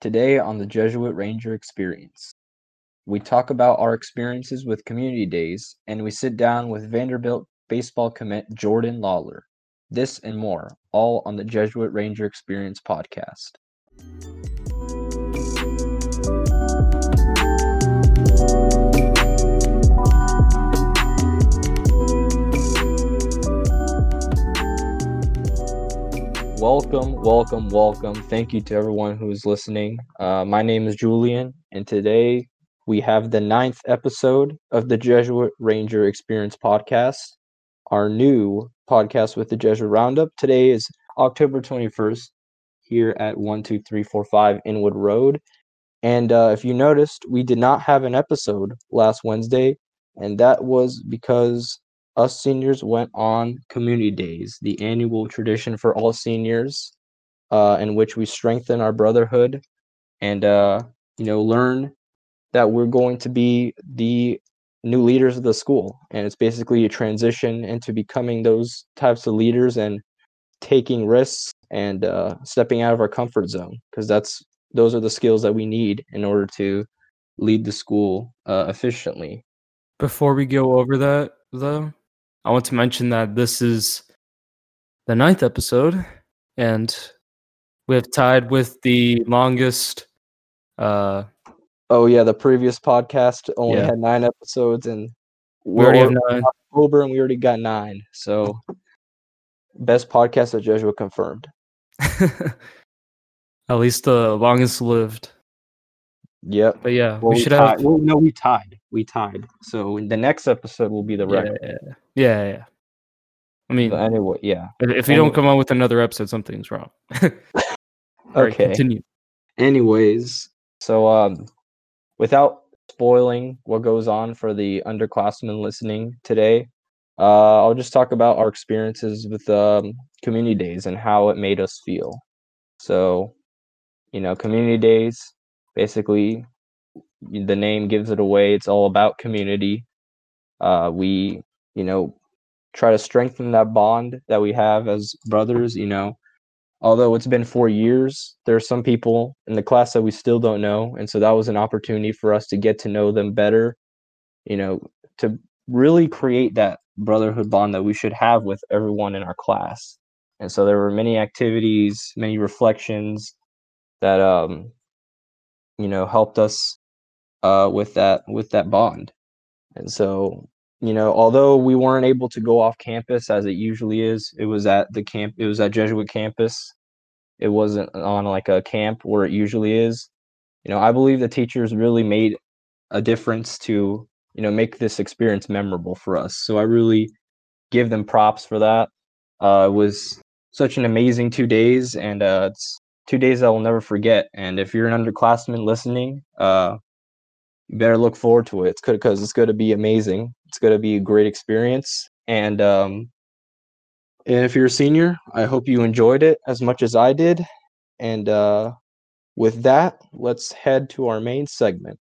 Today on the Jesuit Ranger Experience, we talk about our experiences with community days and we sit down with Vanderbilt baseball commit Jordan Lawlar. This and more, all on the Jesuit Ranger Experience podcast. Welcome, welcome, welcome. Thank you to everyone who is listening. Uh, my name is Julian, and today we have the ninth episode of the Jesuit Ranger Experience podcast, our new podcast with the Jesuit Roundup. Today is October 21st here at 12345 Inwood Road. And uh, if you noticed, we did not have an episode last Wednesday, and that was because us seniors went on community days, the annual tradition for all seniors, uh, in which we strengthen our brotherhood and uh, you know learn that we're going to be the new leaders of the school, and it's basically a transition into becoming those types of leaders and taking risks and uh, stepping out of our comfort zone because that's those are the skills that we need in order to lead the school uh, efficiently. Before we go over that, though, I want to mention that this is the ninth episode, and we have tied with the longest. Uh, oh yeah, the previous podcast only Yeah. had nine episodes, and we already have nine. October, and we already got nine. So best podcast at Jesuit confirmed. At least the longest lived. Yep. But yeah, Well, we should tied. have. Well, no, we tied. We tied. So the next episode will be the Yeah, record. yeah, yeah, yeah. I mean, But anyway, yeah. if, if we don't come on with another episode, something's wrong. All right, Okay. continue. Anyways, so um, without spoiling what goes on for the underclassmen listening today, uh, I'll just talk about our experiences with um, community days and how it made us feel. So, you know, community days basically the name gives it away. It's all about community. Uh, we, you know, try to strengthen that bond that we have as brothers. You know, although it's been four years, there are some people in the class that we still don't know, and so that was an opportunity for us to get to know them better. You know, to really create that brotherhood bond that we should have with everyone in our class. And so there were many activities, many reflections that um, you know helped us uh, with that with that bond. And so, you know, although we weren't able to go off campus as it usually is, it was at the camp. It was at Jesuit campus. It wasn't on like a camp where it usually is. You know, I believe the teachers really made a difference to you know make this experience memorable for us. So I really give them props for that. Uh, it was such an amazing two days, and uh, it's two days I will never forget. And if you're an underclassman listening, uh, you better look forward to it. It's good because it's going to be amazing. It's going to be a great experience. And um, and if you're a senior, I hope you enjoyed it as much as I did. And uh, with that, let's head to our main segment.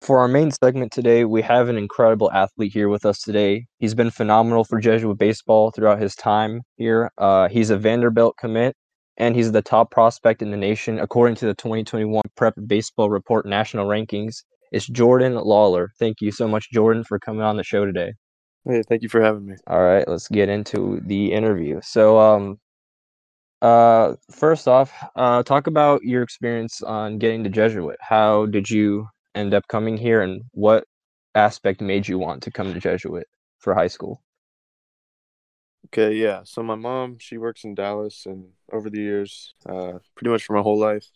For our main segment today, we have an incredible athlete here with us today. He's been phenomenal for Jesuit baseball throughout his time here. Uh, he's a Vanderbilt commit, and he's the top prospect in the nation according to the 2021 Prep Baseball Report national rankings. It's Jordan Lawlar. Thank you so much, Jordan, for coming on the show today. Hey, thank you for having me. All right, let's get into the interview. So, um, uh, first off, uh, talk about your experience on getting to Jesuit. How did you end up coming here, and what aspect made you want to come to Jesuit for high school? Okay, yeah. So my mom, she works in Dallas, and over the years, uh, pretty much for my whole life,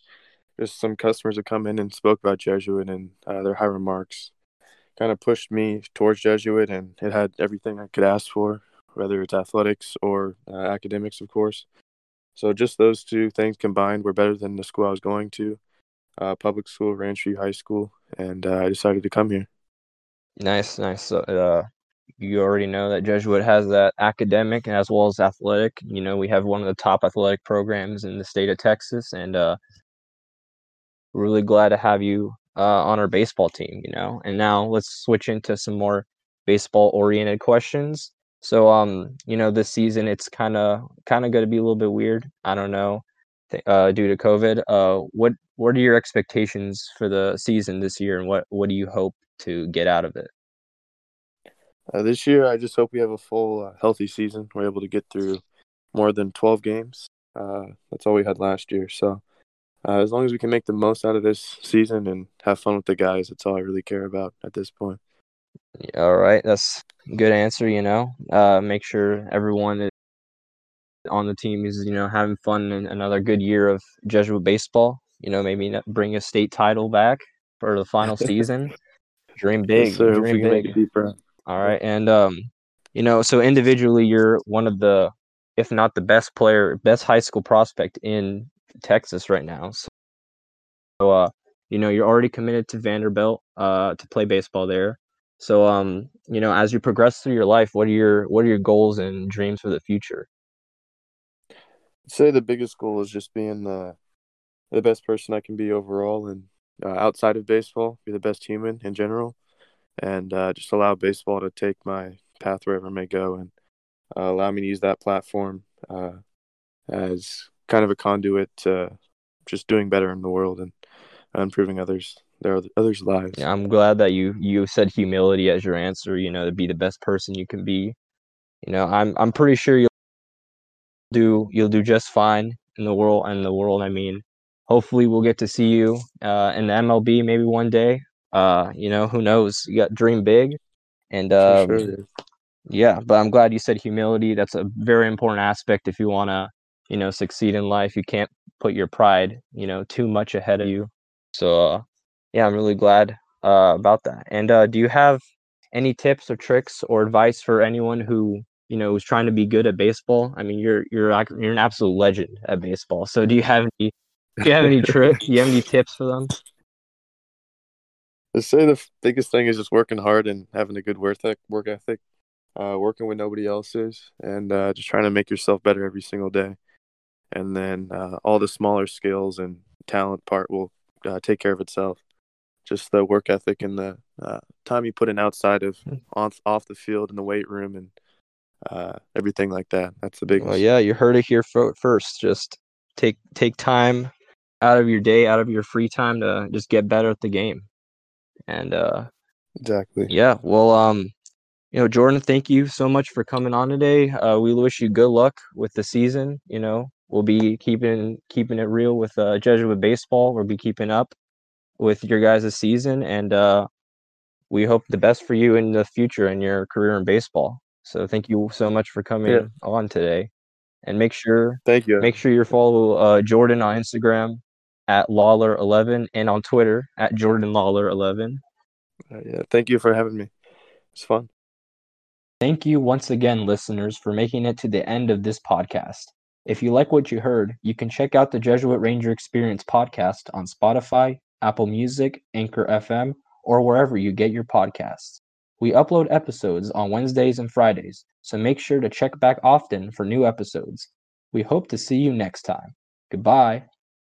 just some customers have come in and spoke about Jesuit, and uh, their high remarks kind of pushed me towards Jesuit, and it had everything I could ask for, whether it's athletics or uh, academics, of course. So just those two things combined were better than the school I was going to, uh, public school, Ranch View High School, and uh, I decided to come here. Nice, nice. So, uh, you already know that Jesuit has that academic as well as athletic. You know, we have one of the top athletic programs in the state of Texas, and uh, really glad to have you uh, on our baseball team. You know, and now let's switch into some more baseball-oriented questions. So, um, you know, this season it's kind of kind of going to be a little bit weird. I don't know. th- uh, due to COVID. Uh, what what are your expectations for the season this year, and what what do you hope to get out of it? Uh, this year, I just hope we have a full, uh, healthy season. We're able to get through more than 12 games. Uh, that's all we had last year. So, uh, as long as we can make the most out of this season and have fun with the guys, that's all I really care about at this point. All right, that's a good answer. You know, uh, make sure everyone on the team is you know having fun and another good year of Jesuit baseball. You know, maybe bring a state title back for the final season. Dream big, Yes. Dream big. All right, and um, you know, so individually, you're one of the, if not the best player, best high school prospect in Texas right now. So, uh, you know, you're already committed to Vanderbilt, uh, to play baseball there. So, um, you know, as you progress through your life, what are your what are your goals and dreams for the future? I'd say the biggest goal is just being the the best person I can be overall and uh, outside of baseball, be the best human in general, and uh, just allow baseball to take my path wherever it may go and uh, allow me to use that platform uh, as kind of a conduit to just doing better in the world and improving others their oth- others' lives. Yeah, I'm glad that you you said humility as your answer. You know, to be the best person you can be. You know, I'm I'm pretty sure you'll do you'll do just fine in the world. And the world, I mean, hopefully we'll get to see you uh, in the MLB maybe one day. Uh, you know, who knows? You got dream big, and um, sure. yeah. But I'm glad you said humility. That's a very important aspect if you want to, you know, succeed in life. You can't put your pride, you know, too much ahead of you. So, uh, yeah, I'm really glad uh, about that. And uh, do you have any tips or tricks or advice for anyone who you know is trying to be good at baseball? I mean, you're you're like you're an absolute legend at baseball. So, do you have any do you have any tricks? Do you have any tips for them? To say the biggest thing is just working hard and having a good work ethic, work ethic, uh, working when nobody else is, and uh, just trying to make yourself better every single day. And then uh, all the smaller skills and talent part will uh, take care of itself. Just the work ethic and the uh, time you put in outside of Mm. off off the field in the weight room and uh, everything like that. That's the biggest. Well, yeah, you heard it here fir- first. Just take take time out of your day, out of your free time to just get better at the game. And uh, Exactly. yeah, well, um, you know, Jordan, thank you so much for coming on today. Uh, we wish you good luck with the season. You know, we'll be keeping keeping it real with uh, Jesuit baseball. We'll be keeping up with your guys' season, and uh, we hope the best for you in the future in your career in baseball. So thank you so much for coming Yeah. on today, and make sure Thank you. make sure you follow uh, Jordan on Instagram at Lawlar11 and on Twitter at Jordan Lawlar11. Uh, yeah. Thank you for having me. It's fun. Thank you once again, listeners, for making it to the end of this podcast. If you like what you heard, you can check out the Jesuit Ranger Experience podcast on Spotify, Apple Music, Anchor FM, or wherever you get your podcasts. We upload episodes on Wednesdays and Fridays, so make sure to check back often for new episodes. We hope to see you next time. Goodbye.